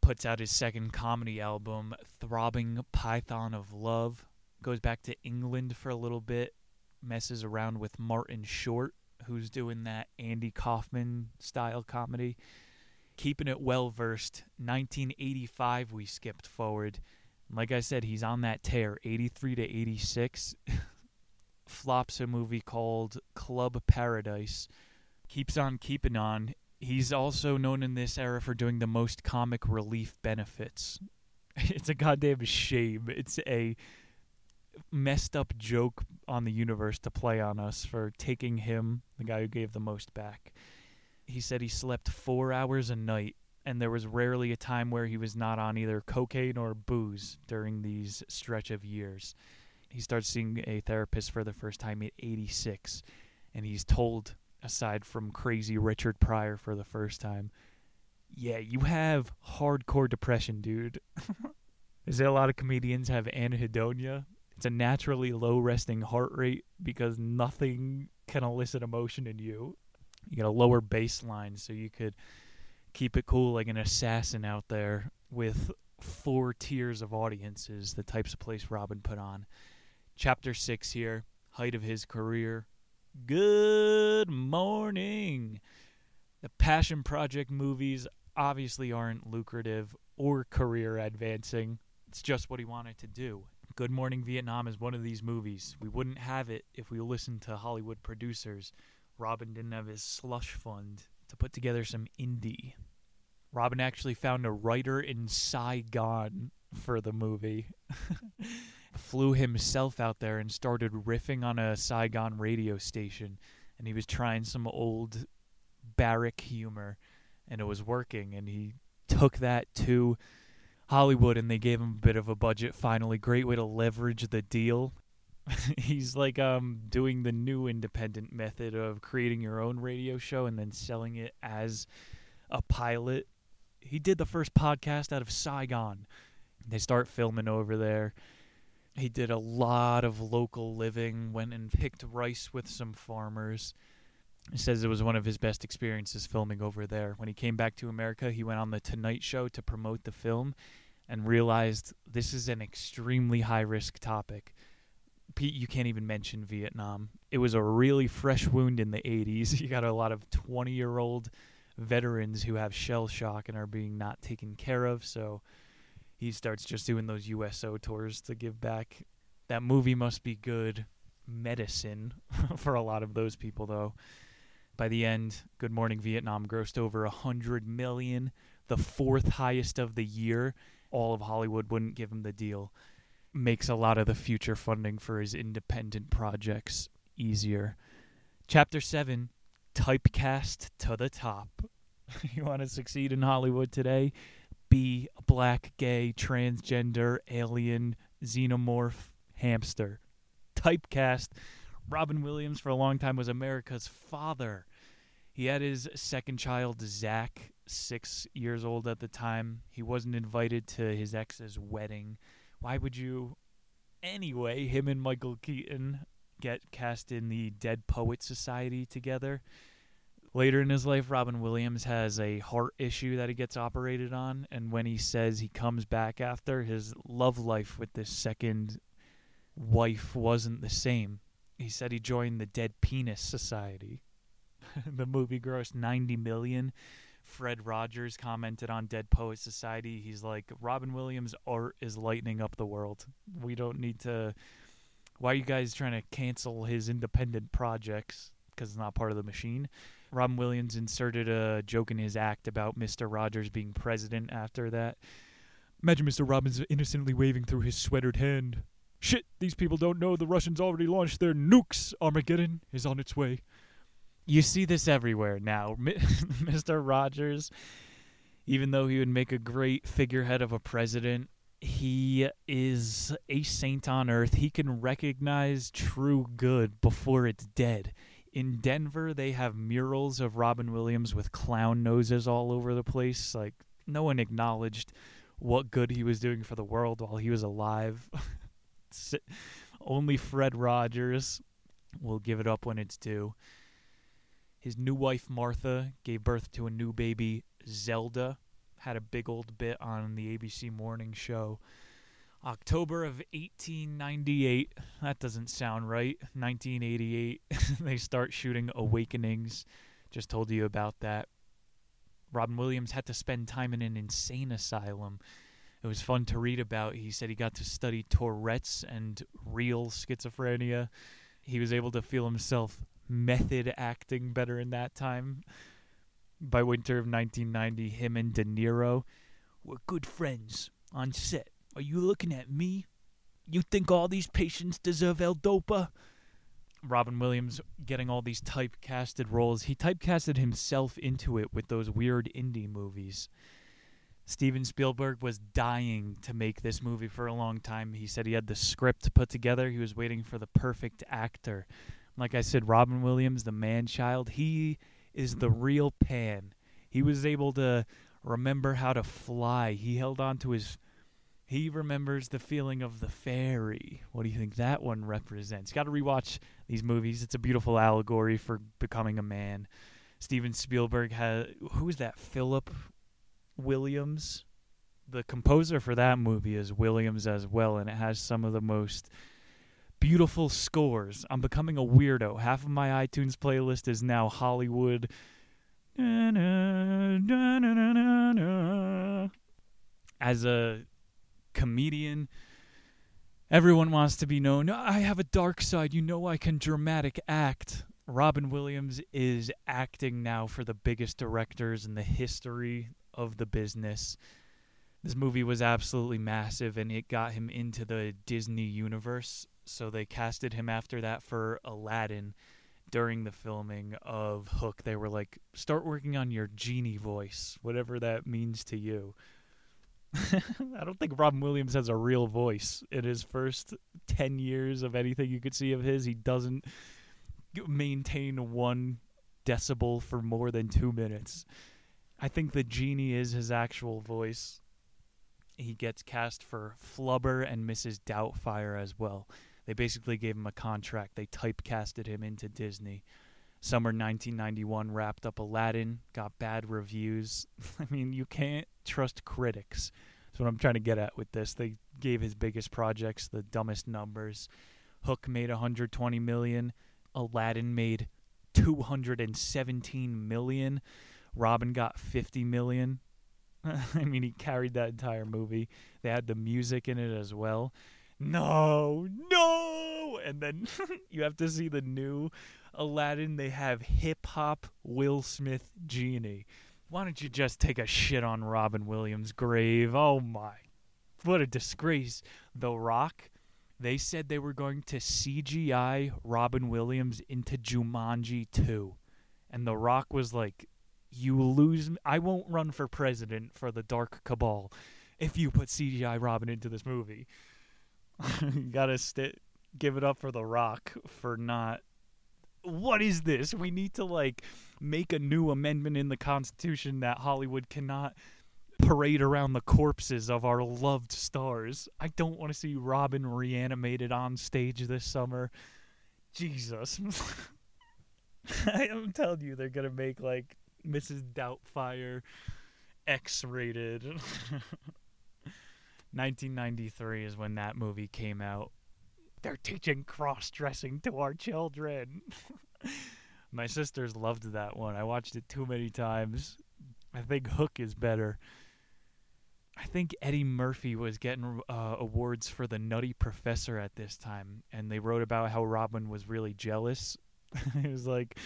Puts out his second comedy album, Throbbing Python of Love. Goes back to England for a little bit. Messes around with Martin Short, who's doing that Andy Kaufman style comedy keeping it well versed. 1985, we skipped forward. Like I said, he's on that tear, 83 to 86. Flops a movie called Club Paradise. Keeps on keeping on. He's also known in this era for doing the most comic relief benefits. It's a goddamn shame. It's a messed up joke on the universe to play on us for taking him, the guy who gave the most back. He said he slept four hours a night, and there was rarely a time where he was not on either cocaine or booze during these stretch of years. He starts seeing a therapist for the first time at 86, and he's told, aside from crazy Richard Pryor for the first time, yeah, you have hardcore depression, dude. Is there a lot of comedians have anhedonia? It's a naturally low resting heart rate because nothing can elicit emotion in you you got a lower baseline so you could keep it cool like an assassin out there with four tiers of audiences, the types of place Robin put on. Chapter 6 here, height of his career. Good morning. The Passion Project movies obviously aren't lucrative or career advancing. It's just what he wanted to do. Good Morning Vietnam is one of these movies. We wouldn't have it if we listened to Hollywood producers. Robin didn't have his slush fund to put together some indie. Robin actually found a writer in Saigon for the movie. Flew himself out there and started riffing on a Saigon radio station. And he was trying some old barrack humor, and it was working. And he took that to Hollywood, and they gave him a bit of a budget finally. Great way to leverage the deal. He's like um, doing the new independent method of creating your own radio show and then selling it as a pilot. He did the first podcast out of Saigon. They start filming over there. He did a lot of local living, went and picked rice with some farmers. He says it was one of his best experiences filming over there. When he came back to America, he went on the Tonight Show to promote the film and realized this is an extremely high risk topic. Pete, you can't even mention Vietnam. It was a really fresh wound in the 80s. You got a lot of 20 year old veterans who have shell shock and are being not taken care of. So he starts just doing those USO tours to give back. That movie must be good medicine for a lot of those people, though. By the end, Good Morning Vietnam grossed over a hundred million, the fourth highest of the year. All of Hollywood wouldn't give him the deal. Makes a lot of the future funding for his independent projects easier. Chapter 7 Typecast to the Top. you want to succeed in Hollywood today? Be a black, gay, transgender, alien, xenomorph, hamster. Typecast. Robin Williams, for a long time, was America's father. He had his second child, Zach, six years old at the time. He wasn't invited to his ex's wedding. Why would you? Anyway, him and Michael Keaton get cast in the Dead Poet Society together. Later in his life, Robin Williams has a heart issue that he gets operated on, and when he says he comes back after, his love life with this second wife wasn't the same. He said he joined the Dead Penis Society. the movie grossed 90 million. Fred Rogers commented on Dead Poet Society. He's like, Robin Williams' art is lightening up the world. We don't need to. Why are you guys trying to cancel his independent projects? Because it's not part of the machine. Robin Williams inserted a joke in his act about Mr. Rogers being president after that. Imagine Mr. Robbins innocently waving through his sweatered hand. Shit, these people don't know the Russians already launched their nukes. Armageddon is on its way. You see this everywhere now. Mr. Rogers, even though he would make a great figurehead of a president, he is a saint on earth. He can recognize true good before it's dead. In Denver, they have murals of Robin Williams with clown noses all over the place. Like, no one acknowledged what good he was doing for the world while he was alive. Only Fred Rogers will give it up when it's due. His new wife, Martha, gave birth to a new baby, Zelda. Had a big old bit on the ABC morning show. October of 1898. That doesn't sound right. 1988. they start shooting Awakenings. Just told you about that. Robin Williams had to spend time in an insane asylum. It was fun to read about. He said he got to study Tourette's and real schizophrenia. He was able to feel himself method acting better in that time. By winter of 1990, him and De Niro were good friends on set. Are you looking at me? You think all these patients deserve L-Dopa? Robin Williams getting all these typecasted roles. He typecasted himself into it with those weird indie movies. Steven Spielberg was dying to make this movie for a long time. He said he had the script put together. He was waiting for the perfect actor. Like I said, Robin Williams, the man child, he is the real pan. He was able to remember how to fly. He held on to his he remembers the feeling of the fairy. What do you think that one represents? Got to rewatch these movies. It's a beautiful allegory for becoming a man. Steven Spielberg has who is that? Philip Williams. The composer for that movie is Williams as well, and it has some of the most beautiful scores. I'm becoming a weirdo. Half of my iTunes playlist is now Hollywood. As a comedian, everyone wants to be known. I have a dark side. You know, I can dramatic act. Robin Williams is acting now for the biggest directors in the history of the business. This movie was absolutely massive and it got him into the Disney universe. So they casted him after that for Aladdin during the filming of Hook. They were like, start working on your genie voice, whatever that means to you. I don't think Robin Williams has a real voice. In his first 10 years of anything you could see of his, he doesn't maintain one decibel for more than two minutes. I think the genie is his actual voice. He gets cast for Flubber and Mrs. Doubtfire as well. They basically gave him a contract. They typecasted him into Disney. Summer 1991 wrapped up Aladdin, got bad reviews. I mean, you can't trust critics. That's what I'm trying to get at with this. They gave his biggest projects the dumbest numbers. Hook made 120 million. Aladdin made 217 million. Robin got 50 million. I mean, he carried that entire movie. They had the music in it as well. No, no! And then you have to see the new Aladdin. They have hip hop Will Smith Genie. Why don't you just take a shit on Robin Williams' grave? Oh my. What a disgrace. The Rock they said they were going to CGI Robin Williams into Jumanji 2. And The Rock was like, You lose. Me. I won't run for president for the Dark Cabal if you put CGI Robin into this movie. You gotta st- give it up for The Rock for not. What is this? We need to, like, make a new amendment in the Constitution that Hollywood cannot parade around the corpses of our loved stars. I don't want to see Robin reanimated on stage this summer. Jesus. I'm telling you, they're going to make like Mrs. Doubtfire X rated. 1993 is when that movie came out. They're teaching cross dressing to our children. My sisters loved that one. I watched it too many times. I think Hook is better. I think Eddie Murphy was getting uh, awards for the Nutty Professor at this time, and they wrote about how Robin was really jealous. it was like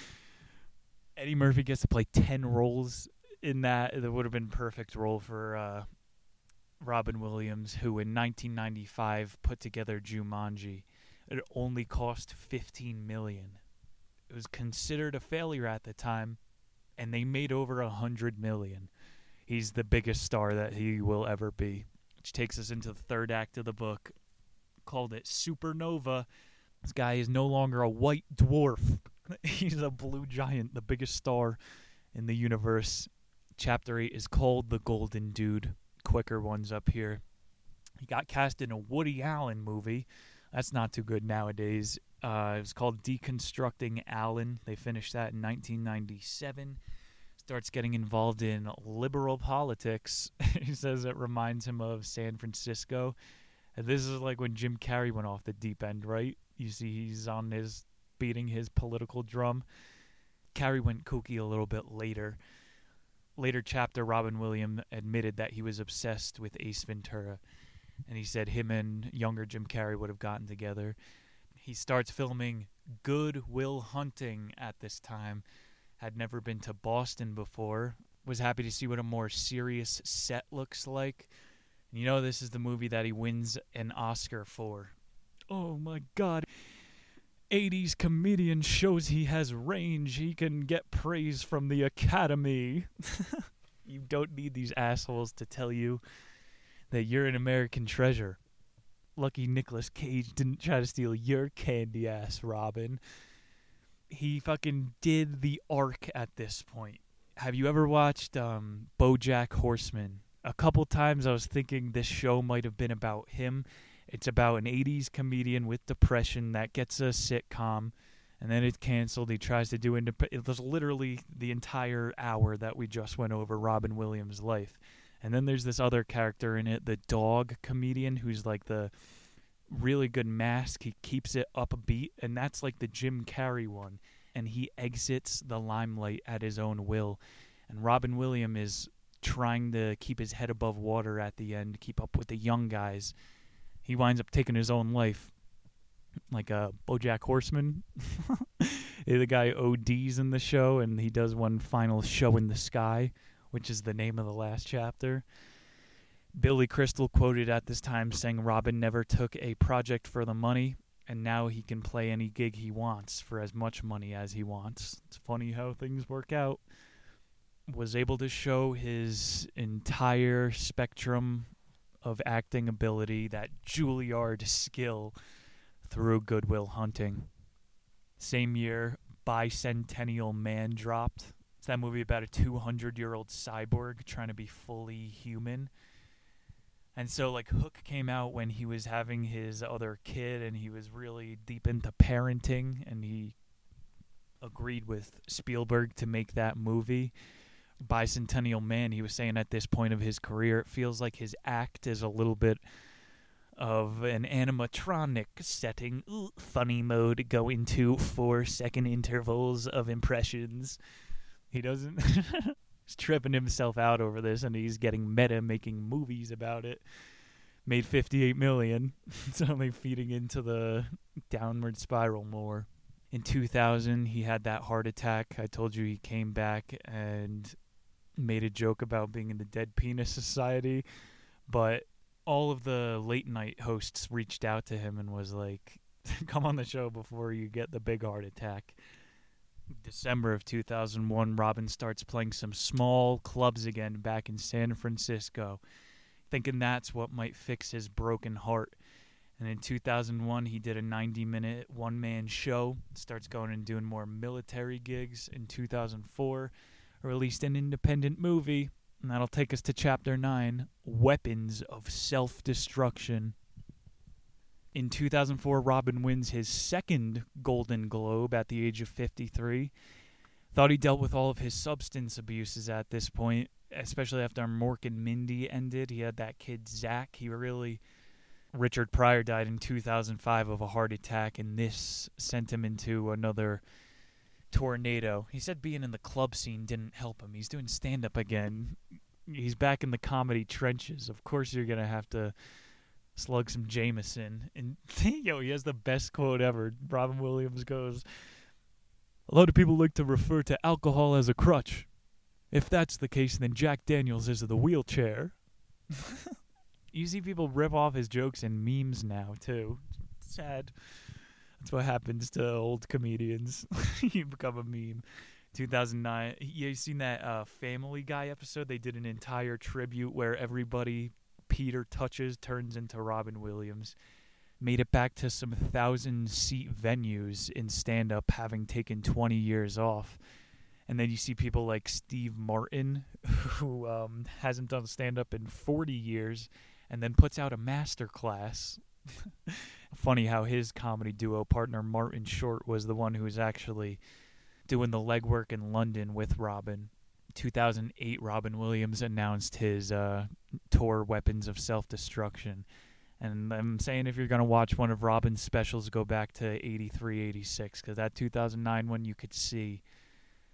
Eddie Murphy gets to play ten roles in that. That would have been perfect role for uh, Robin Williams, who in 1995 put together Jumanji. It only cost 15 million. It was considered a failure at the time, and they made over a hundred million he's the biggest star that he will ever be. Which takes us into the third act of the book. Called it Supernova. This guy is no longer a white dwarf. he's a blue giant, the biggest star in the universe. Chapter 8 is called The Golden Dude. Quicker ones up here. He got cast in a Woody Allen movie. That's not too good nowadays. Uh, it was called Deconstructing Allen. They finished that in 1997 starts getting involved in liberal politics. he says it reminds him of San Francisco. And this is like when Jim Carrey went off the deep end, right? You see, he's on his beating his political drum. Carrey went kooky a little bit later. Later chapter, Robin Williams admitted that he was obsessed with Ace Ventura, and he said him and younger Jim Carrey would have gotten together. He starts filming Good Will Hunting at this time, had never been to Boston before. Was happy to see what a more serious set looks like. You know, this is the movie that he wins an Oscar for. Oh my god. 80s comedian shows he has range. He can get praise from the Academy. you don't need these assholes to tell you that you're an American treasure. Lucky Nicolas Cage didn't try to steal your candy ass, Robin he fucking did the arc at this point. Have you ever watched um, BoJack Horseman? A couple times I was thinking this show might have been about him. It's about an 80s comedian with depression that gets a sitcom and then it's canceled. He tries to do indep- it was literally the entire hour that we just went over Robin Williams' life. And then there's this other character in it, the dog comedian who's like the really good mask. He keeps it up a beat, and that's like the Jim Carrey one. And he exits the limelight at his own will. And Robin Williams is trying to keep his head above water at the end, keep up with the young guys. He winds up taking his own life, like a BoJack Horseman. the guy ODs in the show, and he does one final show in the sky, which is the name of the last chapter. Billy Crystal quoted at this time saying Robin never took a project for the money, and now he can play any gig he wants for as much money as he wants. It's funny how things work out. Was able to show his entire spectrum of acting ability, that Juilliard skill, through Good Will Hunting. Same year, Bicentennial Man dropped. It's that movie about a 200 year old cyborg trying to be fully human. And so, like, Hook came out when he was having his other kid and he was really deep into parenting and he agreed with Spielberg to make that movie. Bicentennial Man, he was saying at this point of his career, it feels like his act is a little bit of an animatronic setting. Ooh, funny mode, go into four second intervals of impressions. He doesn't. he's tripping himself out over this, and he's getting meta, making movies about it. Made 58 million. it's only feeding into the downward spiral more. In 2000, he had that heart attack. I told you he came back and made a joke about being in the Dead Penis Society, but all of the late night hosts reached out to him and was like, "Come on the show before you get the big heart attack." December of 2001, Robin starts playing some small clubs again back in San Francisco, thinking that's what might fix his broken heart. And in 2001, he did a 90 minute one man show, starts going and doing more military gigs. In 2004, released an independent movie, and that'll take us to chapter 9 Weapons of Self Destruction. In 2004, Robin wins his second Golden Globe at the age of 53. Thought he dealt with all of his substance abuses at this point, especially after Mork and Mindy ended. He had that kid, Zach. He really. Richard Pryor died in 2005 of a heart attack, and this sent him into another tornado. He said being in the club scene didn't help him. He's doing stand up again. He's back in the comedy trenches. Of course, you're going to have to slug some Jameson. And yo, he has the best quote ever. Robin Williams goes, A lot of people like to refer to alcohol as a crutch. If that's the case, then Jack Daniels is the wheelchair. you see people rip off his jokes in memes now, too. Sad. That's what happens to old comedians. you become a meme. 2009. You seen that uh, Family Guy episode? They did an entire tribute where everybody Peter touches turns into Robin Williams. Made it back to some thousand seat venues in stand up, having taken 20 years off. And then you see people like Steve Martin, who um, hasn't done stand up in 40 years, and then puts out a master class. Funny how his comedy duo partner Martin Short was the one who was actually doing the legwork in London with Robin. 2008, Robin Williams announced his uh, tour Weapons of Self Destruction. And I'm saying if you're going to watch one of Robin's specials, go back to 83, 86, because that 2009 one you could see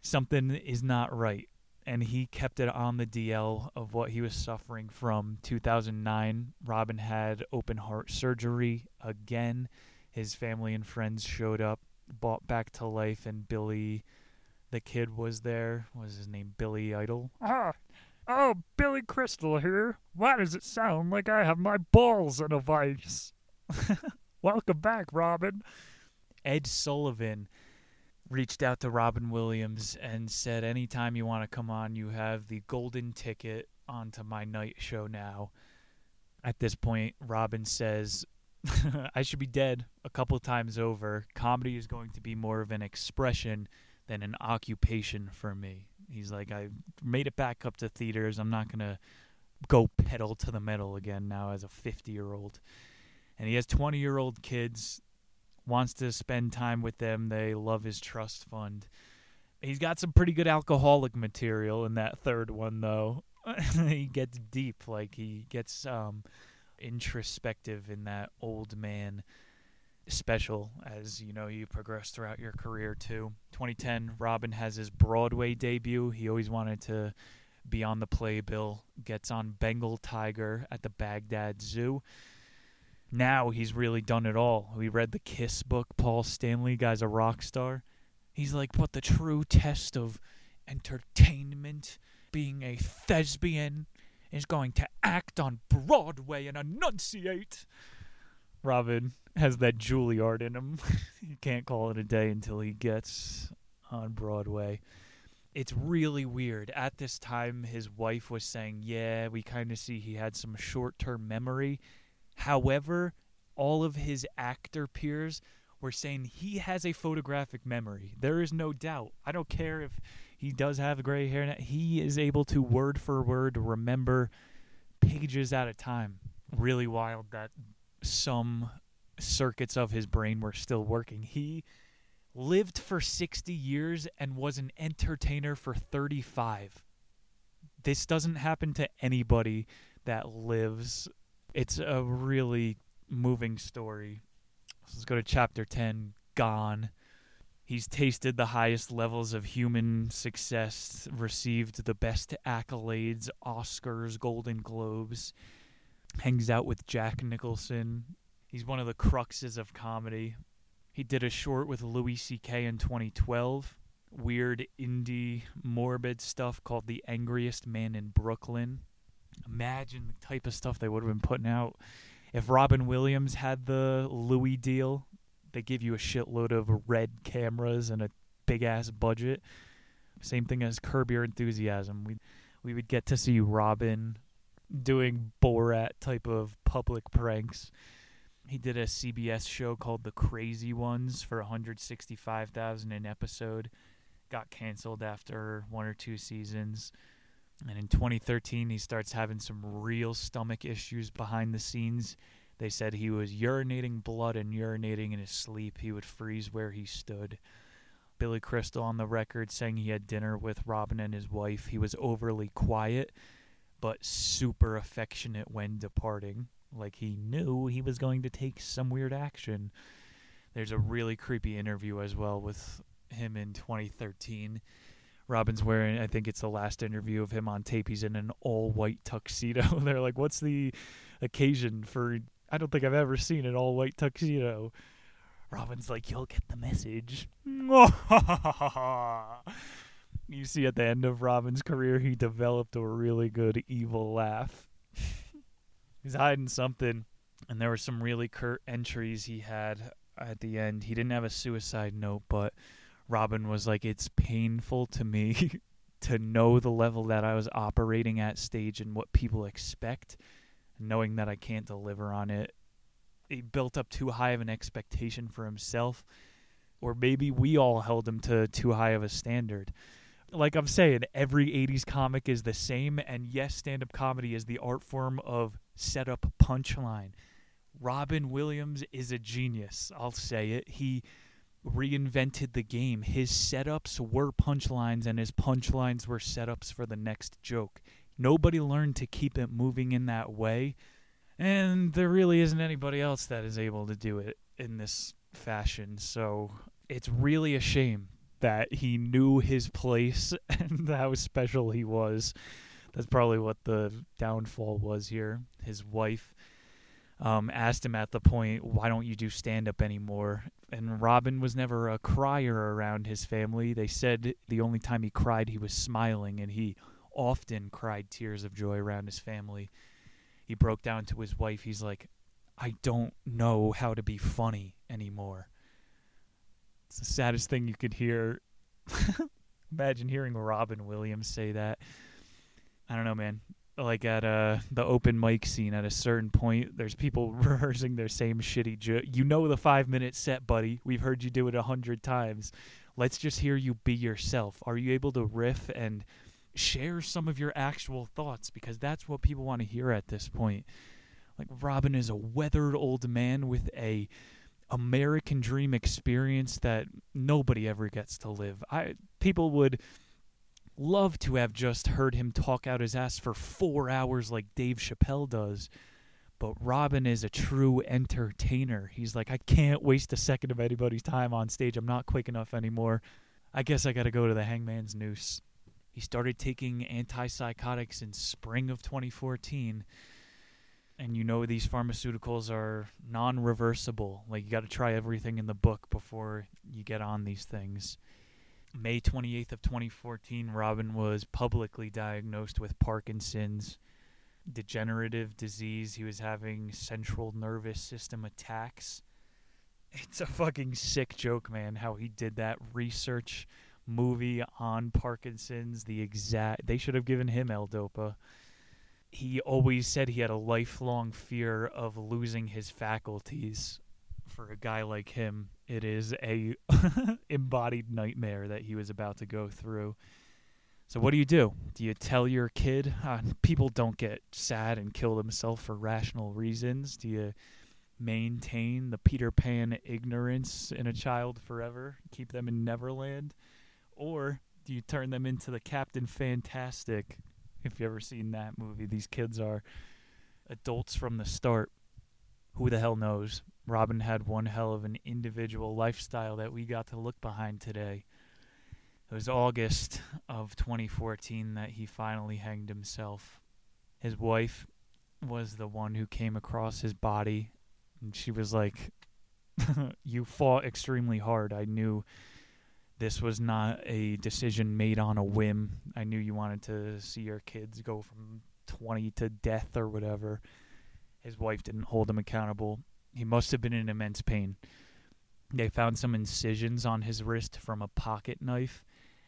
something is not right. And he kept it on the DL of what he was suffering from 2009. Robin had open heart surgery again. His family and friends showed up, brought back to life, and Billy the kid was there. What was his name? Billy Idol. Ah, oh, Billy Crystal here. Why does it sound like I have my balls in a vice? Welcome back, Robin. Ed Sullivan reached out to Robin Williams and said, Anytime you want to come on, you have the golden ticket onto my night show now. At this point, Robin says, I should be dead a couple times over. Comedy is going to be more of an expression than an occupation for me. He's like, I made it back up to theaters. I'm not gonna go pedal to the metal again now as a 50 year old. And he has 20 year old kids. Wants to spend time with them. They love his trust fund. He's got some pretty good alcoholic material in that third one, though. he gets deep. Like he gets um, introspective in that old man special as you know you progress throughout your career too. 2010, Robin has his Broadway debut. He always wanted to be on the playbill. Gets on Bengal Tiger at the Baghdad Zoo. Now he's really done it all. We read the Kiss book. Paul Stanley, guy's a rock star. He's like, what the true test of entertainment, being a thespian, is going to act on Broadway and enunciate. Robin has that Juilliard in him. you can't call it a day until he gets on Broadway. It's really weird. At this time, his wife was saying, Yeah, we kind of see he had some short term memory. However, all of his actor peers were saying he has a photographic memory. There is no doubt. I don't care if he does have gray hair. He is able to word for word remember pages at a time. Really wild that some circuits of his brain were still working. He lived for 60 years and was an entertainer for 35. This doesn't happen to anybody that lives. It's a really moving story. Let's go to chapter 10 Gone. He's tasted the highest levels of human success, received the best accolades, Oscars, Golden Globes, hangs out with Jack Nicholson, He's one of the cruxes of comedy. He did a short with Louis C.K. in 2012. Weird indie morbid stuff called The Angriest Man in Brooklyn. Imagine the type of stuff they would have been putting out. If Robin Williams had the Louis deal, they give you a shitload of red cameras and a big ass budget. Same thing as Curb Your Enthusiasm. We we would get to see Robin doing Borat type of public pranks. He did a CBS show called The Crazy Ones for 165,000 an episode. Got canceled after one or two seasons. And in 2013, he starts having some real stomach issues behind the scenes. They said he was urinating blood and urinating in his sleep. He would freeze where he stood. Billy Crystal on the record saying he had dinner with Robin and his wife. He was overly quiet, but super affectionate when departing like he knew he was going to take some weird action. There's a really creepy interview as well with him in 2013. Robin's wearing, I think it's the last interview of him on tape. He's in an all white tuxedo. They're like, what's the occasion for? I don't think I've ever seen an all white tuxedo. Robin's like, you'll get the message. you see, at the end of Robin's career, he developed a really good evil laugh. He's hiding something, and there were some really curt entries he had at the end. He didn't have a suicide note, but Robin was like, "It's painful to me to know the level that I was operating at stage and what people expect, knowing that I can't deliver on it." He built up too high of an expectation for himself, or maybe we all held him to too high of a standard like I'm saying, every 80s comic is the same. And yes, stand up comedy is the art form of setup punchline. Robin Williams is a genius. I'll say it. He reinvented the game. His setups were punchlines, and his punchlines were setups for the next joke. Nobody learned to keep it moving in that way. And there really isn't anybody else that is able to do it in this fashion. So it's really a shame that he knew his place and how special he was. That's probably what the downfall was here. His wife um, asked him at the point, "Why don't you do stand up anymore?" And Robin was never a crier around his family. They said the only time he cried, he was smiling, and he often cried tears of joy around his family. He broke down to his wife. He's like, "I don't know how to be funny anymore." It's the saddest thing you could hear. Imagine hearing Robin Williams say that. I don't know, man. Like at uh, the open mic scene, at a certain point, there's people rehearsing their same shitty joke. You know the five minute set, buddy. We've heard you do it a hundred times. Let's just hear you be yourself. Are you able to riff and share some of your actual thoughts? Because that's what people want to hear at this point. Like Robin is a weathered old man with a American dream experience that nobody ever gets to live. I people would love to have just heard him talk out his ass for 4 hours like Dave Chappelle does. But Robin is a true entertainer. He's like, I can't waste a second of anybody's time on stage. I'm not quick enough anymore. I guess I got to go to the hangman's noose. He started taking antipsychotics in spring of 2014. And you know these pharmaceuticals are non-reversible. Like you got to try everything in the book before you get on these things. May 28th of 2014, Robin was publicly diagnosed with Parkinson's degenerative disease. He was having central nervous system attacks. It's a fucking sick joke, man, how he did that research movie on Parkinson's. The exact they should have given him L-Dopa. He always said he had a lifelong fear of losing his faculties. For a guy like him, it is a embodied nightmare that he was about to go through. So what do you do? Do you tell your kid? Uh, people don't get sad and kill themselves for rational reasons. Do you maintain the Peter Pan ignorance in a child forever, keep them in Neverland, or do you turn them into the Captain Fantastic? If you ever seen that movie, these kids are adults from the start. Who the hell knows? Robin had one hell of an individual lifestyle that we got to look behind today. It was August of 2014 that he finally hanged himself. His wife was the one who came across his body, and she was like, You fought extremely hard. I knew this was not a decision made on a whim. I knew you wanted to see your kids go from 20 to death or whatever. His wife didn't hold him accountable. He must have been in immense pain. They found some incisions on his wrist from a pocket knife,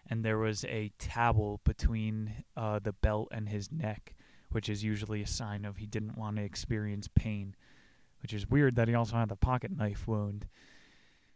and there was a towel between uh, the belt and his neck, which is usually a sign of he didn't want to experience pain. Which is weird that he also had the pocket knife wound.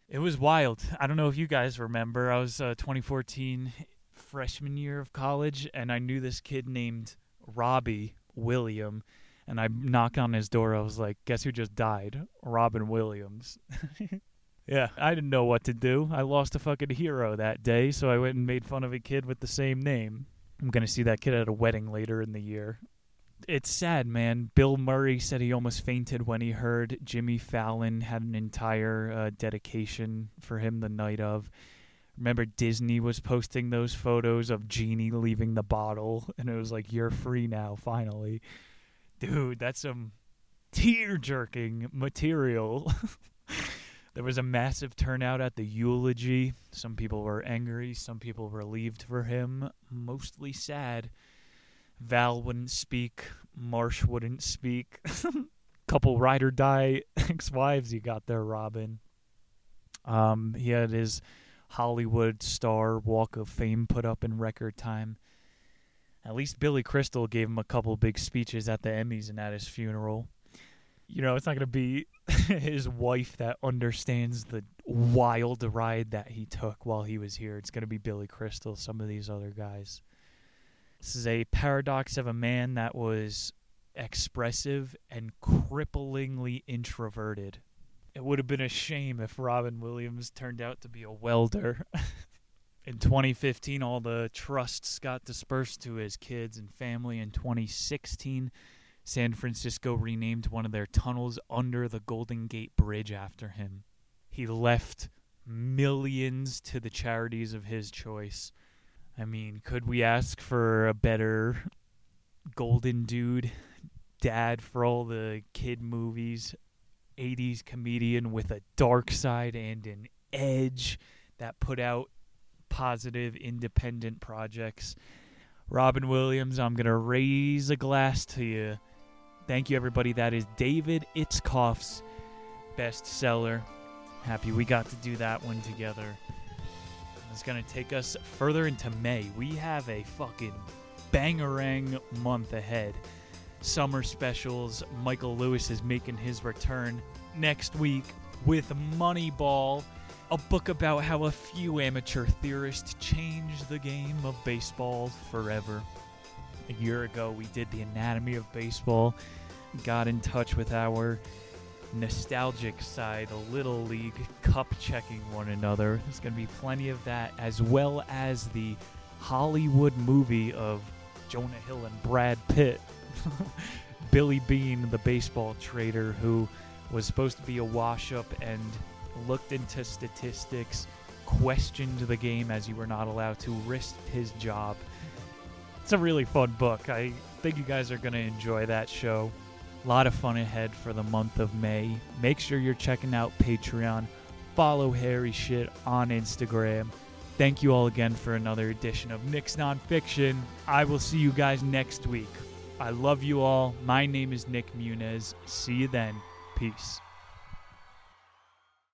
It was wild. I don't know if you guys remember. I was uh, 2014 freshman year of college, and I knew this kid named Robbie William. And I knocked on his door. I was like, "Guess who just died? Robin Williams." yeah, I didn't know what to do. I lost a fucking hero that day, so I went and made fun of a kid with the same name. I'm gonna see that kid at a wedding later in the year. It's sad, man. Bill Murray said he almost fainted when he heard Jimmy Fallon had an entire uh, dedication for him the night of. Remember, Disney was posting those photos of Genie leaving the bottle, and it was like, "You're free now, finally." Dude, that's some tear jerking material. there was a massive turnout at the eulogy. Some people were angry, some people relieved for him, mostly sad. Val wouldn't speak, Marsh wouldn't speak. Couple ride or die ex wives you got there, Robin. Um, he had his Hollywood star Walk of Fame put up in record time. At least Billy Crystal gave him a couple big speeches at the Emmys and at his funeral. You know, it's not going to be his wife that understands the wild ride that he took while he was here. It's going to be Billy Crystal, some of these other guys. This is a paradox of a man that was expressive and cripplingly introverted. It would have been a shame if Robin Williams turned out to be a welder. in 2015, all the trusts got dispersed to his kids and family. In 2016, San Francisco renamed one of their tunnels under the Golden Gate Bridge after him. He left millions to the charities of his choice. I mean, could we ask for a better golden dude dad for all the kid movies? 80s comedian with a dark side and an edge that put out positive independent projects. Robin Williams, I'm going to raise a glass to you. Thank you, everybody. That is David Itzkoff's bestseller. Happy we got to do that one together. It's going to take us further into May. We have a fucking bangerang month ahead. Summer specials. Michael Lewis is making his return next week with Moneyball, a book about how a few amateur theorists changed the game of baseball forever. A year ago, we did the anatomy of baseball, got in touch with our nostalgic side, a little league cup checking one another. There's going to be plenty of that, as well as the Hollywood movie of Jonah Hill and Brad Pitt. Billy Beane, the baseball trader who was supposed to be a wash up and looked into statistics, questioned the game as you were not allowed to, risked his job. It's a really fun book. I think you guys are going to enjoy that show. A lot of fun ahead for the month of May. Make sure you're checking out Patreon. Follow Harry Shit on Instagram. Thank you all again for another edition of Nick's Nonfiction. I will see you guys next week. I love you all. My name is Nick Muniz. See you then. Peace.